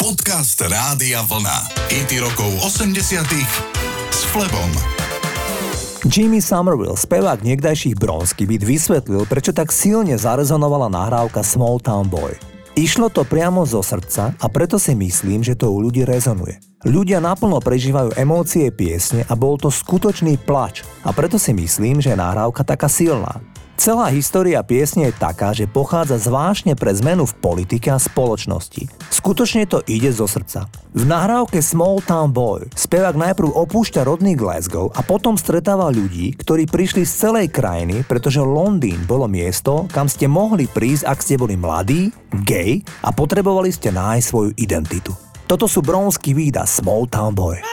Podcast Rádia Vlna. IT rokov 80 s Flebom. Jimmy Somerville, spevák niekdajších Bronsky, byt vysvetlil, prečo tak silne zarezonovala nahrávka Small Town Boy. Išlo to priamo zo srdca a preto si myslím, že to u ľudí rezonuje. Ľudia naplno prežívajú emócie piesne a bol to skutočný plač a preto si myslím, že je nahrávka taká silná. Celá história piesne je taká, že pochádza zvláštne pre zmenu v politike a spoločnosti. Skutočne to ide zo srdca. V nahrávke Small Town Boy spevák najprv opúšťa rodný Glasgow a potom stretáva ľudí, ktorí prišli z celej krajiny, pretože Londýn bolo miesto, kam ste mohli prísť, ak ste boli mladí, gay a potrebovali ste nájsť svoju identitu. Toto sú Bronsky Vida Small Town Boy.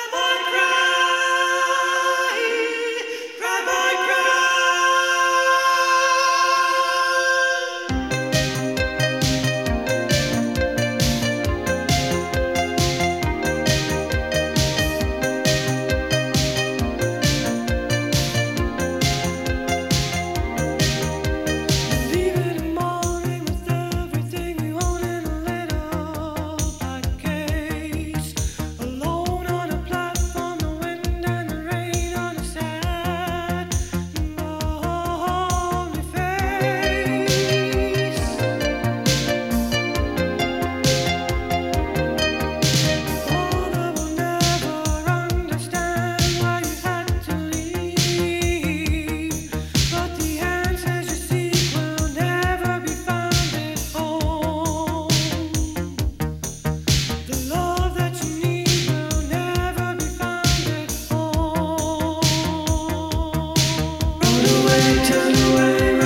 Jediný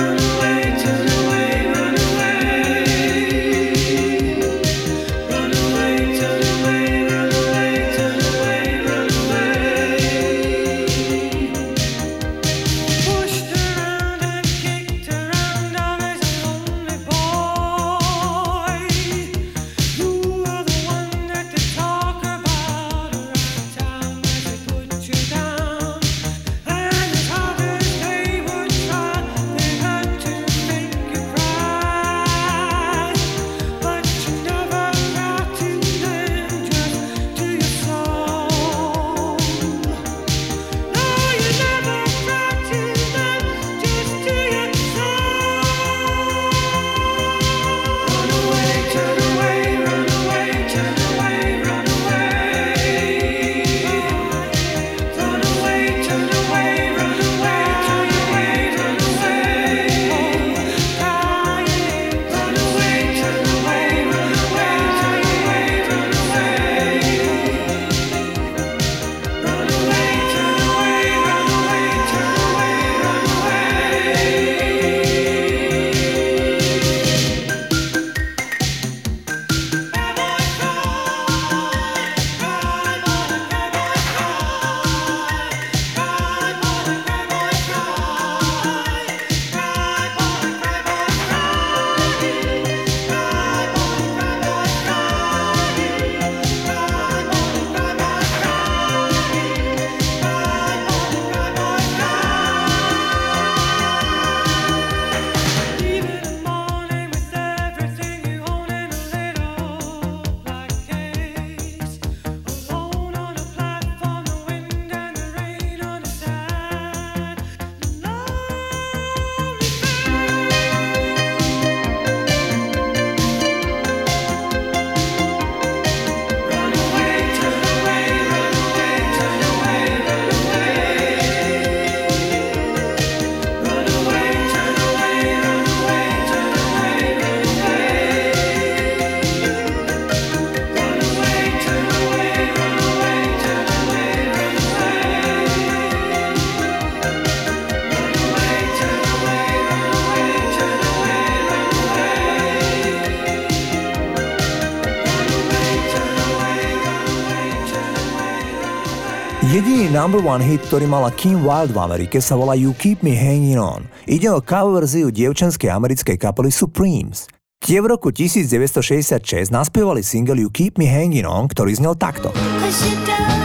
number one hit, ktorý mala Kim Wilde v Amerike sa volá You Keep Me Hanging On. Ide o cover verziu dievčenskej americkej kapely Supremes. Tie v roku 1966 naspievali single You Keep Me Hanging On, ktorý znel takto.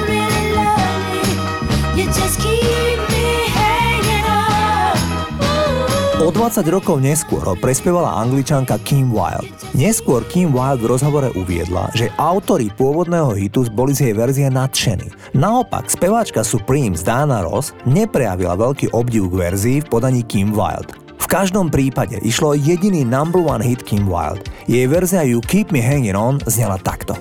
Really O 20 rokov neskôr ho prespievala angličanka Kim Wilde. Neskôr Kim Wilde v rozhovore uviedla, že autori pôvodného hitu boli z jej verzie nadšení. Naopak, speváčka Supremes Diana Ross neprejavila veľký obdiv k verzii v podaní Kim Wilde. V každom prípade išlo jediný number one hit Kim Wilde. Jej verzia You Keep Me Hanging On znela takto.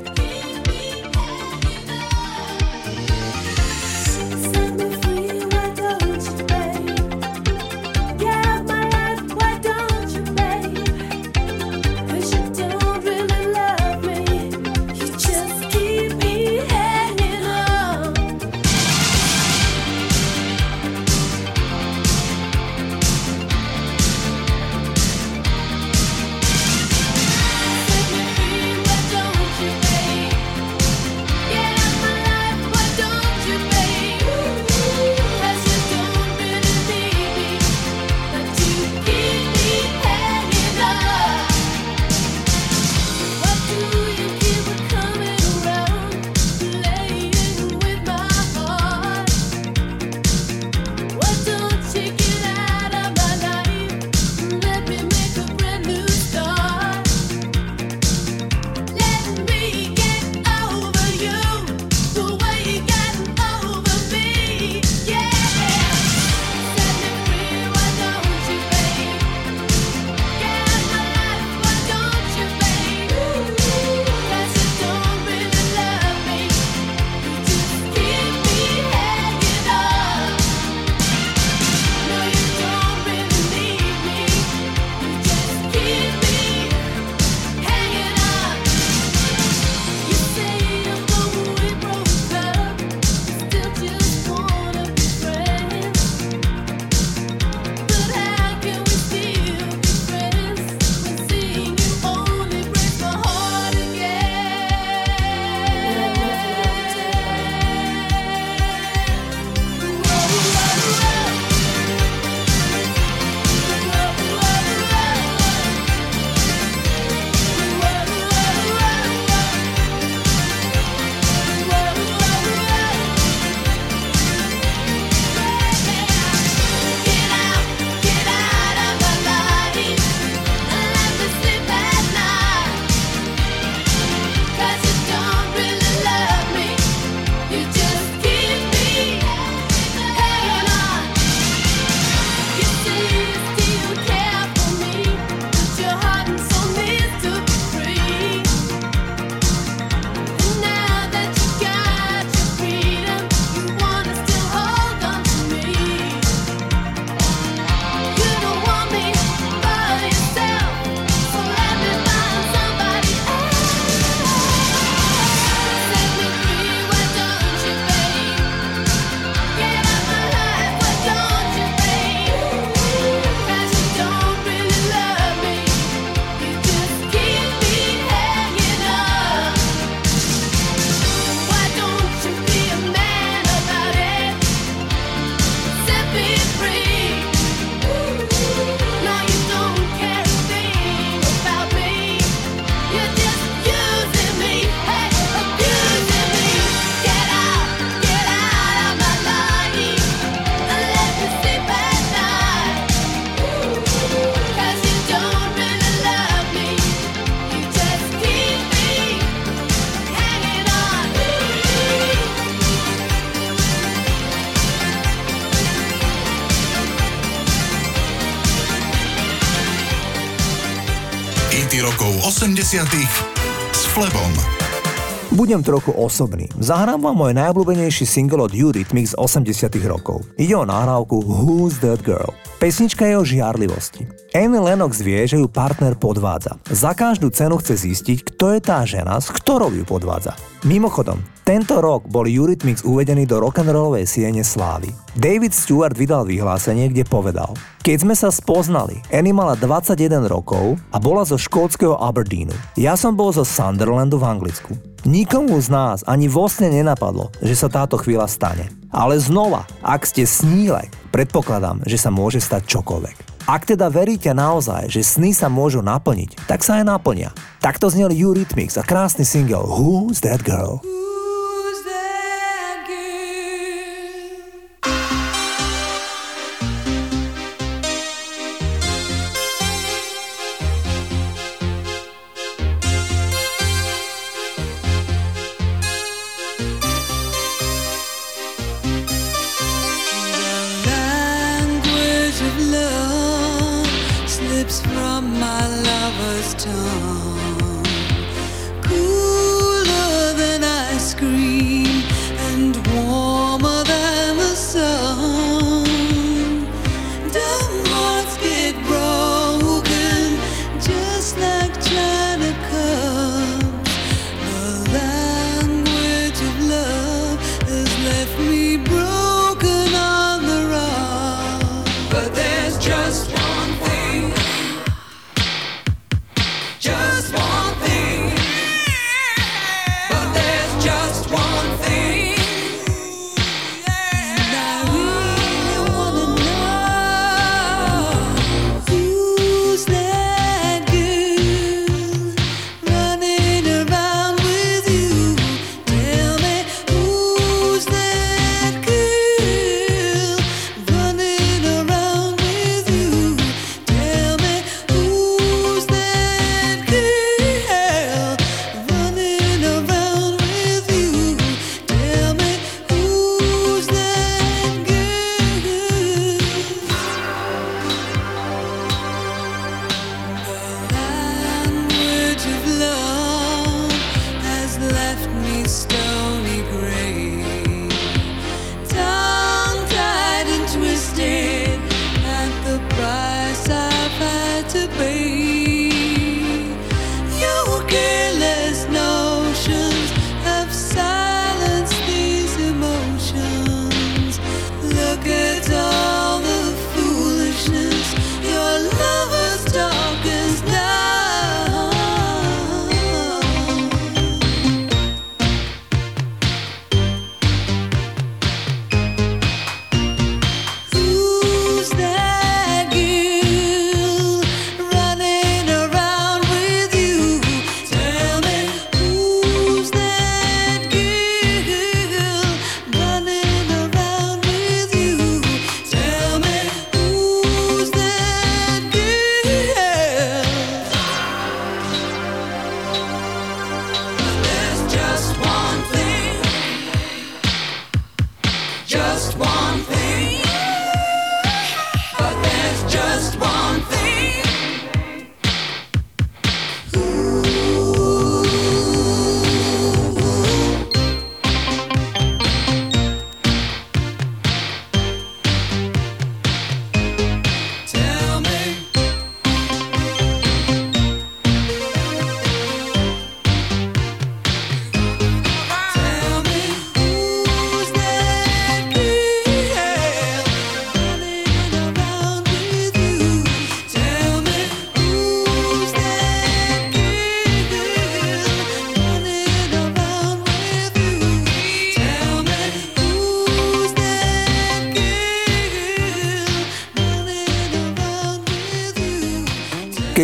S Flebom. Budem trochu osobný. Zahrám vám môj najobľúbenejší single od Eurythmics z 80 rokov. Ide o nahrávku Who's That Girl. Pesnička je o žiarlivosti. Annie Lennox vie, že ju partner podvádza. Za každú cenu chce zistiť, kto je tá žena, s ktorou ju podvádza. Mimochodom, tento rok bol Eurythmics uvedený do rock'n'rollovej siene slávy. David Stewart vydal vyhlásenie, kde povedal Keď sme sa spoznali, Annie mala 21 rokov a bola zo škótskeho Aberdeenu. Ja som bol zo Sunderlandu v Anglicku. Nikomu z nás ani vo sne nenapadlo, že sa táto chvíľa stane. Ale znova, ak ste sníle, predpokladám, že sa môže stať čokoľvek. Ak teda veríte naozaj, že sny sa môžu naplniť, tak sa aj naplnia. Takto znel Eurythmics a krásny single Who's That Girl?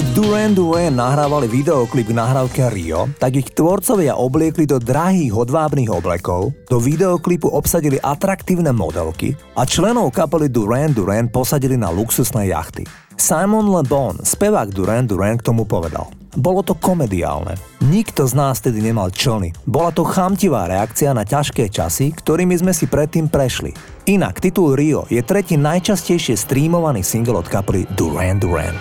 Duran Duran nahrávali videoklip k nahrávke Rio, tak ich tvorcovia obliekli do drahých hodvábnych oblekov, do videoklipu obsadili atraktívne modelky a členov kapely Duran Duran posadili na luxusné jachty. Simon Le Bon, spevák Duran Duran, k tomu povedal. Bolo to komediálne. Nikto z nás tedy nemal člny. Bola to chamtivá reakcia na ťažké časy, ktorými sme si predtým prešli. Inak titul Rio je tretí najčastejšie streamovaný single od kapely Duran Duran.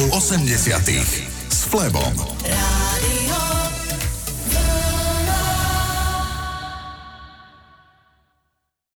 Rokov 80 s Flebom.